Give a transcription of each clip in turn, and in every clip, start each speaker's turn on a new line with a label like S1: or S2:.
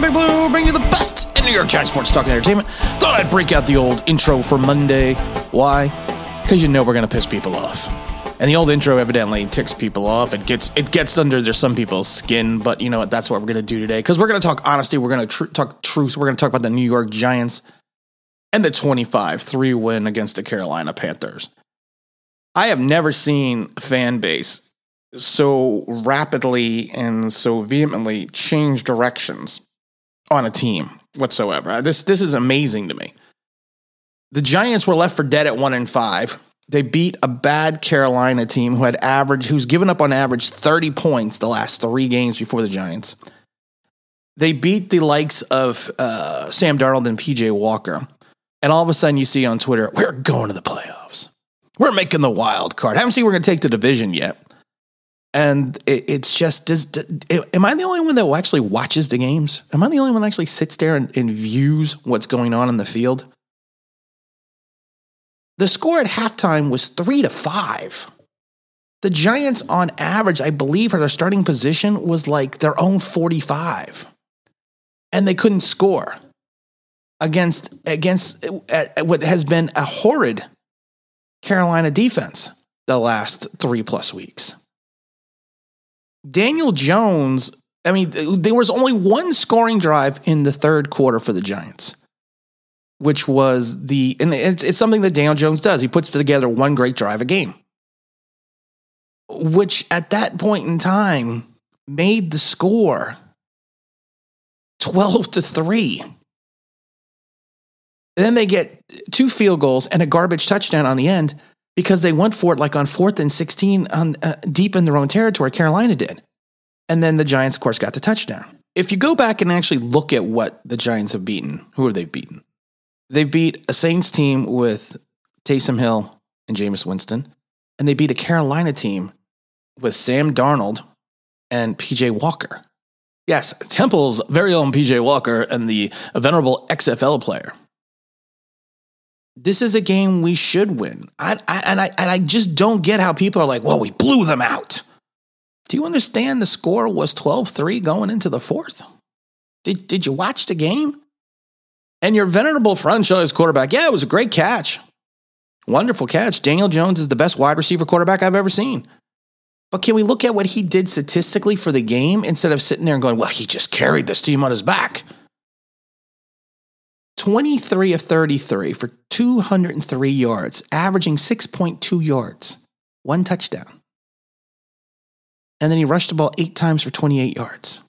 S1: I'm Big Blue, bring you the best in New York Giants sports talk and entertainment. Thought I'd break out the old intro for Monday. Why? Because you know we're gonna piss people off. And the old intro evidently ticks people off. It gets it gets under there's some people's skin, but you know what? That's what we're gonna do today. Because we're gonna talk honesty. We're gonna tr- talk truth. We're gonna talk about the New York Giants and the 25-3 win against the Carolina Panthers. I have never seen fan base so rapidly and so vehemently change directions on a team whatsoever. This this is amazing to me. The Giants were left for dead at one and five. They beat a bad Carolina team who had average, who's given up on average 30 points the last three games before the Giants. They beat the likes of uh, Sam Darnold and PJ Walker. And all of a sudden you see on Twitter, we're going to the playoffs. We're making the wild card. I haven't seen we're going to take the division yet. And it, it's just, does, am I the only one that actually watches the games? Am I the only one that actually sits there and, and views what's going on in the field? The score at halftime was three to five. The Giants, on average, I believe, their starting position was like their own 45. And they couldn't score against, against what has been a horrid Carolina defense the last three plus weeks. Daniel Jones, I mean, there was only one scoring drive in the third quarter for the Giants, which was the, and it's, it's something that Daniel Jones does. He puts together one great drive a game, which at that point in time made the score 12 to 3. And then they get two field goals and a garbage touchdown on the end because they went for it like on fourth and 16 on uh, deep in their own territory. Carolina did. And then the Giants, of course, got the touchdown. If you go back and actually look at what the Giants have beaten, who have they beaten? They beat a Saints team with Taysom Hill and Jameis Winston, and they beat a Carolina team with Sam Darnold and PJ Walker. Yes, Temple's very own PJ Walker and the venerable XFL player this is a game we should win. I, I, and I and I just don't get how people are like, well, we blew them out. Do you understand the score was 12-3 going into the fourth? Did, did you watch the game? And your venerable franchise quarterback, yeah, it was a great catch. Wonderful catch. Daniel Jones is the best wide receiver quarterback I've ever seen. But can we look at what he did statistically for the game instead of sitting there and going, well, he just carried this team on his back? 23 of 33 for 203 yards, averaging 6.2 yards, one touchdown. And then he rushed the ball eight times for 28 yards.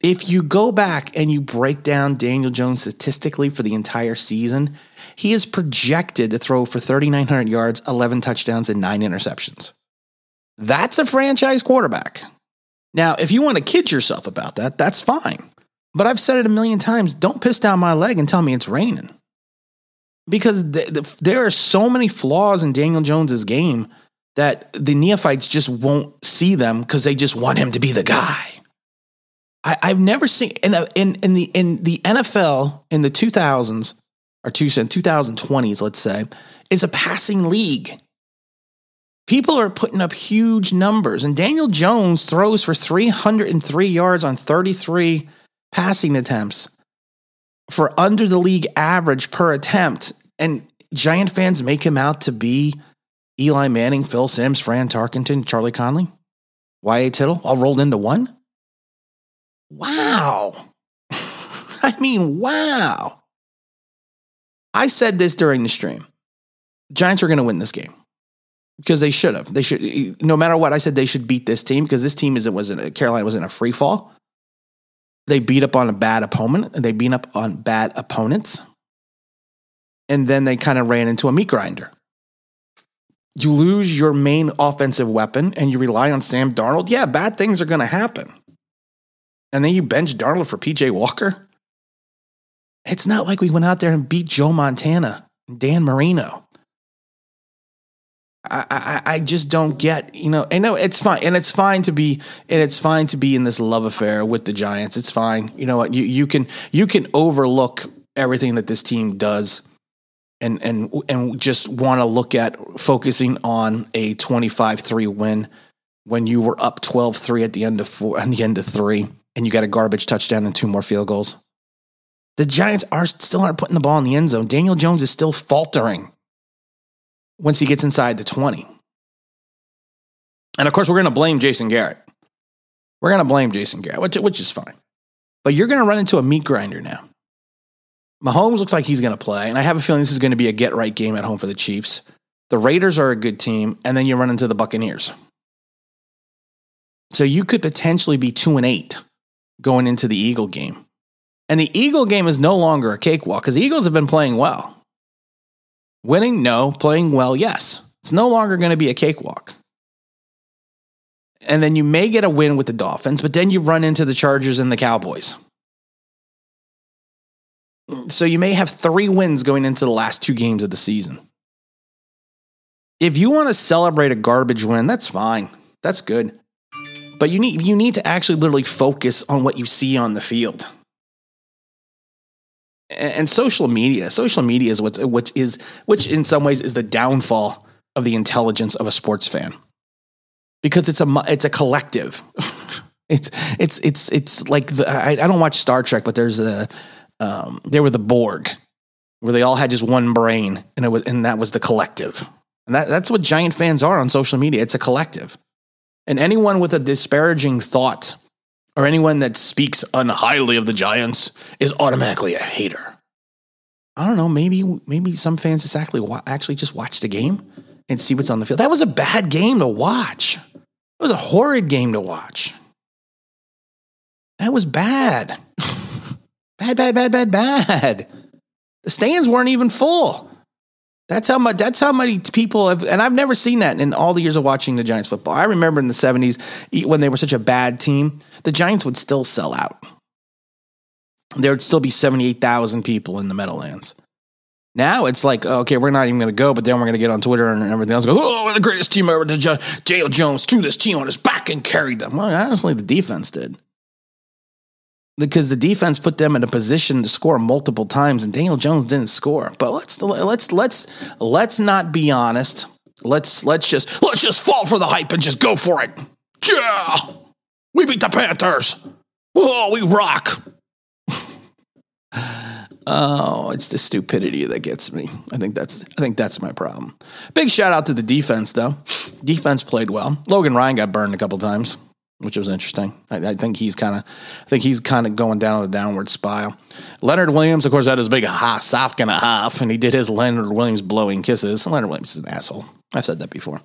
S1: If you go back and you break down Daniel Jones statistically for the entire season, he is projected to throw for 3,900 yards, 11 touchdowns, and nine interceptions. That's a franchise quarterback. Now, if you want to kid yourself about that, that's fine. But I've said it a million times don't piss down my leg and tell me it's raining. Because the, the, there are so many flaws in Daniel Jones's game that the neophytes just won't see them because they just want him to be the guy. I, have never seen in, the, in, in the in the NFL in the 2000s or two, 2020s, let's say, is a passing league. People are putting up huge numbers, and Daniel Jones throws for 303 yards on 33 passing attempts for under the league average per attempt. And Giant fans make him out to be Eli Manning, Phil Simms, Fran Tarkenton, Charlie Conerly, Y.A. Tittle, all rolled into one. Wow. I mean, wow. I said this during the stream. Giants are going to win this game because they should have. They should, no matter what. I said they should beat this team because this team isn't wasn't Carolina was in a free fall. They beat up on a bad opponent. And they beat up on bad opponents. And then they kind of ran into a meat grinder. You lose your main offensive weapon and you rely on Sam Darnold. Yeah, bad things are going to happen. And then you bench Darnold for PJ Walker. It's not like we went out there and beat Joe Montana and Dan Marino. I, I, just don't get, you know, I know it's fine. And it's fine to be, and it's fine to be in this love affair with the Giants. It's fine. You know what? You, you can, you can overlook everything that this team does and, and, and just want to look at focusing on a 25 3 win when you were up 12 3 at the end of four, at the end of three and you got a garbage touchdown and two more field goals. The Giants are still aren't putting the ball in the end zone. Daniel Jones is still faltering once he gets inside the 20. And of course, we're going to blame Jason Garrett. We're going to blame Jason Garrett, which, which is fine. But you're going to run into a meat grinder now. Mahomes looks like he's going to play, and I have a feeling this is going to be a get right game at home for the Chiefs. The Raiders are a good team, and then you run into the Buccaneers. So you could potentially be two and eight going into the Eagle game. And the Eagle game is no longer a cakewalk because the Eagles have been playing well. Winning, no. Playing well, yes. It's no longer going to be a cakewalk. And then you may get a win with the Dolphins, but then you run into the Chargers and the Cowboys. So you may have three wins going into the last two games of the season. If you want to celebrate a garbage win, that's fine. That's good. But you need you need to actually literally focus on what you see on the field. And social media, social media is what's which is which in some ways is the downfall of the intelligence of a sports fan. Because it's a it's a collective. it's it's it's it's like the I, I don't watch Star Trek, but there's a um, they were the Borg, where they all had just one brain, and it was and that was the collective. And that, that's what giant fans are on social media. It's a collective. And anyone with a disparaging thought or anyone that speaks unhighly of the Giants is automatically a hater. I don't know. Maybe maybe some fans actually actually just watch the game and see what's on the field. That was a bad game to watch. It was a horrid game to watch. That was bad. bad, bad, bad, bad, bad. The stands weren't even full. That's how much. That's how many people have, and I've never seen that in all the years of watching the Giants football. I remember in the '70s when they were such a bad team, the Giants would still sell out. There would still be seventy-eight thousand people in the Meadowlands. Now it's like, oh, okay, we're not even going to go, but then we're going to get on Twitter and everything else. Goes, oh, we're the greatest team ever. Dale Jones threw this team on his back and carried them. Well, honestly, the defense did because the defense put them in a position to score multiple times, and Daniel Jones didn't score. But let's let's let's let's not be honest. Let's let's just let's just fall for the hype and just go for it. Yeah, we beat the Panthers. Oh, we rock. oh, it's the stupidity that gets me. I think that's I think that's my problem. Big shout out to the defense though. Defense played well. Logan Ryan got burned a couple times which was interesting. I, I think he's kind of, I think he's kind of going down on the downward spiral. Leonard Williams, of course, had his big ha, sock and a half, and he did his Leonard Williams blowing kisses. Leonard Williams is an asshole. I've said that before.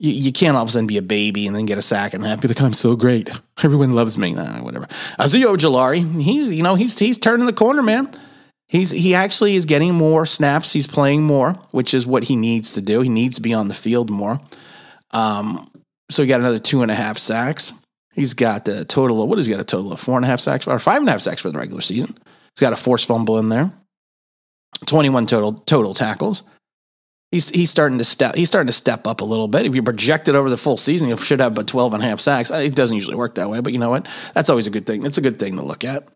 S1: You, you can't all of a sudden be a baby and then get a sack and happy like, I'm so great. Everyone loves me. Nah, whatever. Azeez Ojulari, he's, you know, he's, he's turning the corner, man. He's, he actually is getting more snaps. He's playing more, which is what he needs to do. He needs to be on the field more. Um, so he got another two and a half sacks. He's got a total of what has he got a total of four and a half sacks or five and a half sacks for the regular season. He's got a forced fumble in there. 21 total total tackles. He's he's starting to step he's starting to step up a little bit. If you project it over the full season, you should have about 12 and a half sacks. It doesn't usually work that way, but you know what? That's always a good thing. It's a good thing to look at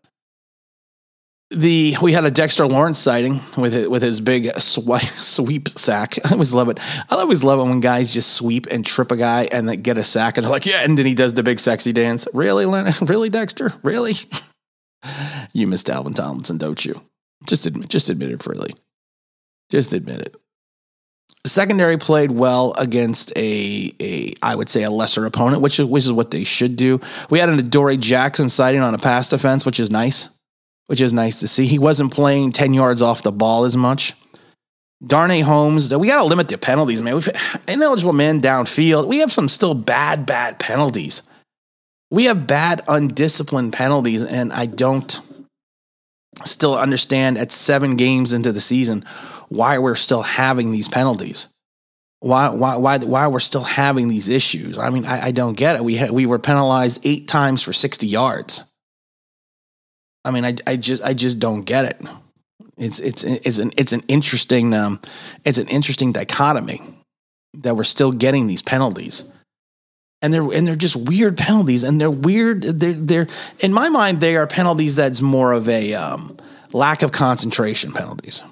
S1: the we had a Dexter Lawrence sighting with it, with his big sw- sweep sack. I always love it. I always love it when guys just sweep and trip a guy and then get a sack and they're like, yeah, and then he does the big sexy dance. Really, Len- really, Dexter, really? you miss Alvin Tomlinson, don't you? Just admit, just admit it freely. Just admit it. secondary played well against a, a I would say a lesser opponent, which is, which is what they should do. We had an Adoree' Jackson sighting on a pass defense, which is nice which is nice to see. He wasn't playing 10 yards off the ball as much. Darnay Holmes, we got to limit the penalties, man. We've ineligible men downfield. We have some still bad, bad penalties. We have bad, undisciplined penalties, and I don't still understand at seven games into the season why we're still having these penalties. Why, why, why, why we're still having these issues? I mean, I, I don't get it. We had, we were penalized eight times for sixty yards. I mean, I, I just I just don't get it. It's it's it's an it's an interesting um, it's an interesting dichotomy that we're still getting these penalties, and they're and they're just weird penalties, and they're weird. They're they're in my mind they are penalties that's more of a um, lack of concentration penalties.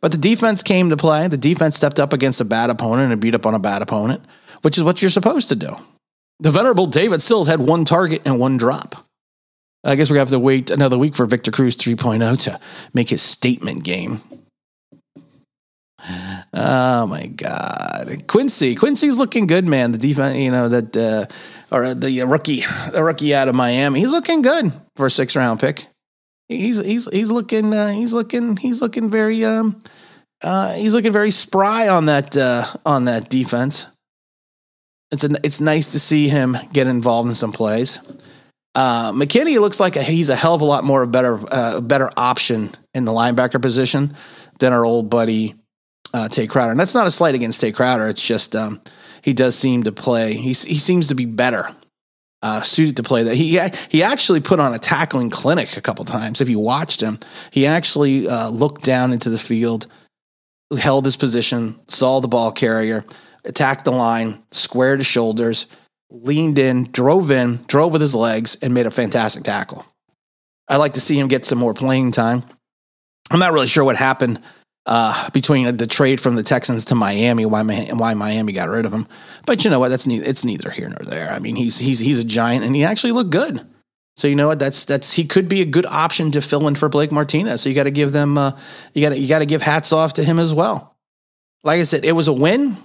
S1: But the defense came to play. The defense stepped up against a bad opponent and beat up on a bad opponent, which is what you're supposed to do. The venerable David Sills had one target and one drop. I guess we're going to have to wait another week for Victor Cruz 3.0 to make his statement game. Oh my God, Quincy! Quincy's looking good, man. The defense, you know that, uh, or the rookie, the rookie out of Miami, he's looking good for a six round pick. He's he's he's looking uh, he's looking he's looking very um uh, he's looking very spry on that uh, on that defense. It's a, it's nice to see him get involved in some plays. Uh, McKinney looks like a, he's a hell of a lot more of better uh, better option in the linebacker position than our old buddy uh, Tae Crowder. And that's not a slight against Tae Crowder. It's just um, he does seem to play. He he seems to be better uh, suited to play that. He he actually put on a tackling clinic a couple times. If you watched him, he actually uh, looked down into the field, held his position, saw the ball carrier, attacked the line, squared his shoulders leaned in, drove in, drove with his legs, and made a fantastic tackle. I'd like to see him get some more playing time. I'm not really sure what happened uh, between the trade from the Texans to Miami, why why Miami got rid of him. But you know what? That's it's neither here nor there. I mean, he's he's he's a giant, and he actually looked good. So you know what? That's that's he could be a good option to fill in for Blake Martinez. So you got to give them uh, you got you got to give hats off to him as well. Like I said, it was a win,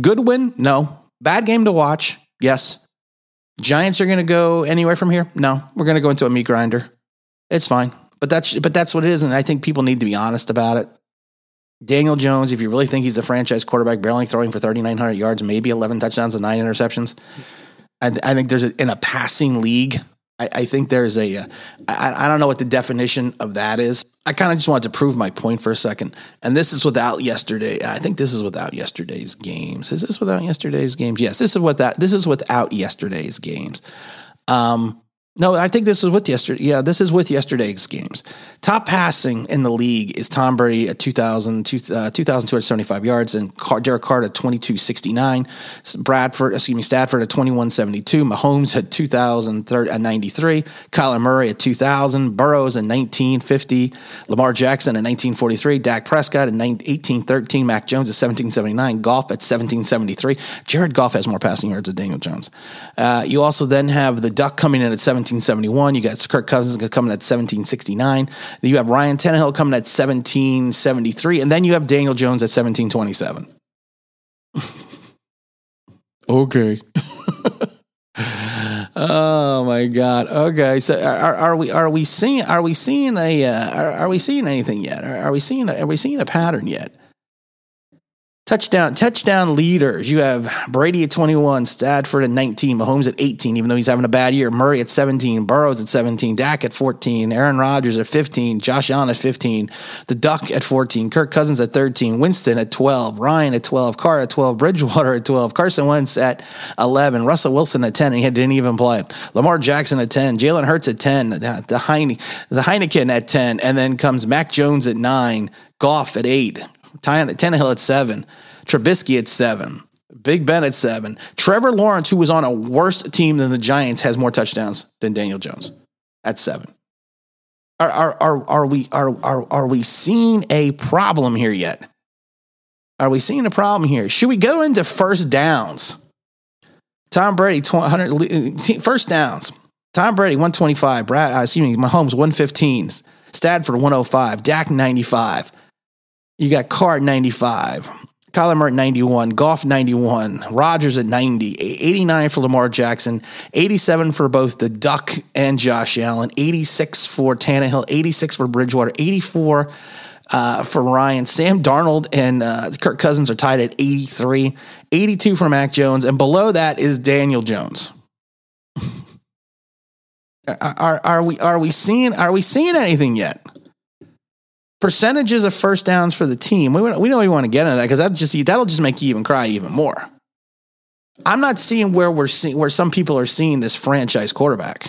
S1: good win. No bad game to watch. Yes. Giants are going to go anywhere from here? No. We're going to go into a meat grinder. It's fine. But that's but that's what it is and I think people need to be honest about it. Daniel Jones, if you really think he's a franchise quarterback, barely throwing for 3,900 yards, maybe 11 touchdowns and nine interceptions. I, I think there's a, in a passing league, I, I think there's a. Uh, I, I don't know what the definition of that is. I kind of just wanted to prove my point for a second. And this is without yesterday. I think this is without yesterday's games. Is this without yesterday's games? Yes, this is what that this is without yesterday's games. Um, no, I think this is with yesterday. Yeah, this is with yesterday's games. Top passing in the league is Tom Brady at 2,000, uh, 2,275 yards and Car- Derek Carr at 2,269. Bradford, excuse me, Stafford at 2,172. Mahomes at 2,093. Kyler Murray at 2,000. Burrows at 1950. Lamar Jackson at 1943. Dak Prescott at 1813. Mac Jones at 1779. Goff at 1773. Jared Goff has more passing yards than Daniel Jones. Uh, you also then have the Duck coming in at 17. 1771. You got Kirk Cousins coming at 1769. You have Ryan Tannehill coming at 1773. And then you have Daniel Jones at 1727. okay. oh my god. Okay. So are, are, we are we seeing are we seeing a uh, are, are, we seeing anything yet? Are, are we seeing are we seeing a pattern yet? Touchdown, touchdown leaders. You have Brady at 21, Stafford at 19, Mahomes at 18, even though he's having a bad year. Murray at 17, Burrows at 17, Dak at 14, Aaron Rodgers at 15, Josh Allen at 15, the Duck at 14, Kirk Cousins at 13, Winston at 12, Ryan at 12, Carr at 12, Bridgewater at 12, Carson Wentz at 11, Russell Wilson at 10, and he didn't even play. Lamar Jackson at 10, Jalen Hurts at 10, the, Heine, the Heineken at 10, and then comes Mac Jones at 9, Goff at 8, Tannehill at seven, Trubisky at seven, Big Ben at seven. Trevor Lawrence, who was on a worse team than the Giants, has more touchdowns than Daniel Jones at seven. Are, are, are, are, we, are, are, are we seeing a problem here yet? Are we seeing a problem here? Should we go into first downs? Tom Brady, 100, first downs. Tom Brady, 125. Brad, uh, excuse me, Mahomes, 115. Stafford, 105. Dak, 95. You got Carr 95, Kyler Murray 91, Goff 91, Rodgers at 90, 89 for Lamar Jackson, 87 for both the Duck and Josh Allen, 86 for Tannehill, 86 for Bridgewater, 84 uh, for Ryan. Sam Darnold and uh, Kirk Cousins are tied at 83, 82 for Mac Jones, and below that is Daniel Jones. are, are we are we seeing are we seeing anything yet? Percentages of first downs for the team. We, we know we want to get into that because that just that'll just make you even cry even more. I'm not seeing where we're seeing where some people are seeing this franchise quarterback.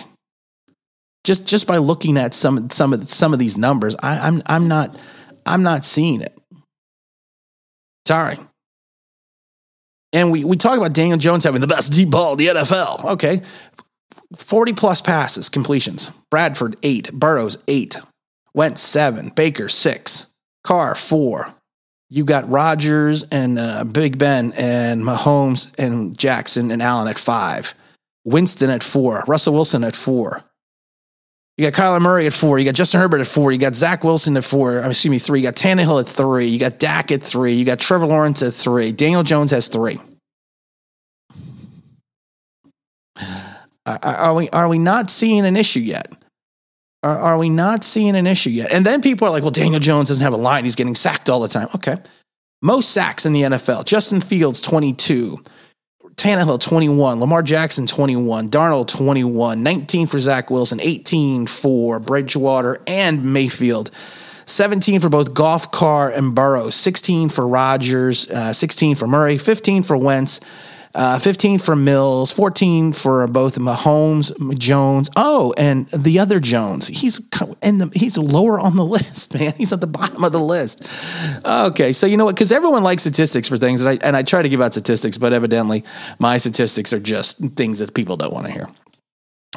S1: Just just by looking at some some of some of these numbers, I, I'm I'm not I'm not seeing it. Sorry. And we, we talk about Daniel Jones having the best deep ball in the NFL. Okay. 40 plus passes, completions. Bradford, eight. Burrows, eight. Wentz seven, Baker six, Carr four. You got Rodgers and uh, Big Ben and Mahomes and Jackson and Allen at five. Winston at four, Russell Wilson at four. You got Kyler Murray at four. You got Justin Herbert at four. You got Zach Wilson at four. Excuse me, three. You got Tannehill at three. You got Dak at three. You got Trevor Lawrence at three. Daniel Jones has three. Are we are we not seeing an issue yet? Are, are we not seeing an issue yet? And then people are like, well, Daniel Jones doesn't have a line. He's getting sacked all the time. Okay. Most sacks in the NFL. Justin Fields, 22. Tannehill 21, Lamar Jackson 21, Darnold 21, 19 for Zach Wilson, 18 for Bridgewater and Mayfield. 17 for both Goff, Carr, and Burrow, 16 for Rodgers, uh, 16 for Murray, 15 for Wentz, uh, 15 for Mills, 14 for both Mahomes, Jones. Oh, and the other Jones. He's and the, he's lower on the list, man. He's at the bottom of the list. Okay, so you know what? Because everyone likes statistics for things, and I and I try to give out statistics, but evidently my statistics are just things that people don't want to hear.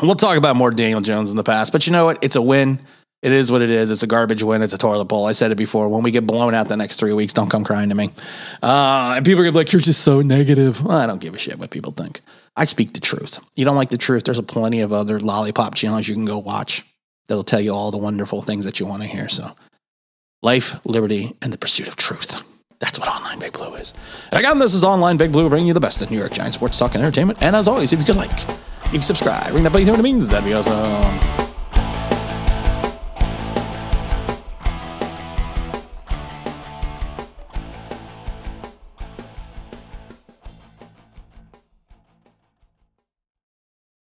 S1: We'll talk about more Daniel Jones in the past, but you know what? It's a win. It is what it is. It's a garbage win. It's a toilet bowl. I said it before. When we get blown out the next three weeks, don't come crying to me. Uh, and people are gonna be like, "You're just so negative." Well, I don't give a shit what people think. I speak the truth. You don't like the truth? There's a plenty of other lollipop channels you can go watch that'll tell you all the wonderful things that you want to hear. So, life, liberty, and the pursuit of truth. That's what Online Big Blue is. And again, this is Online Big Blue, bringing you the best of New York Giants sports talk and entertainment. And as always, if you could like, if you subscribe, ring that bell, you know what it means. That'd be awesome.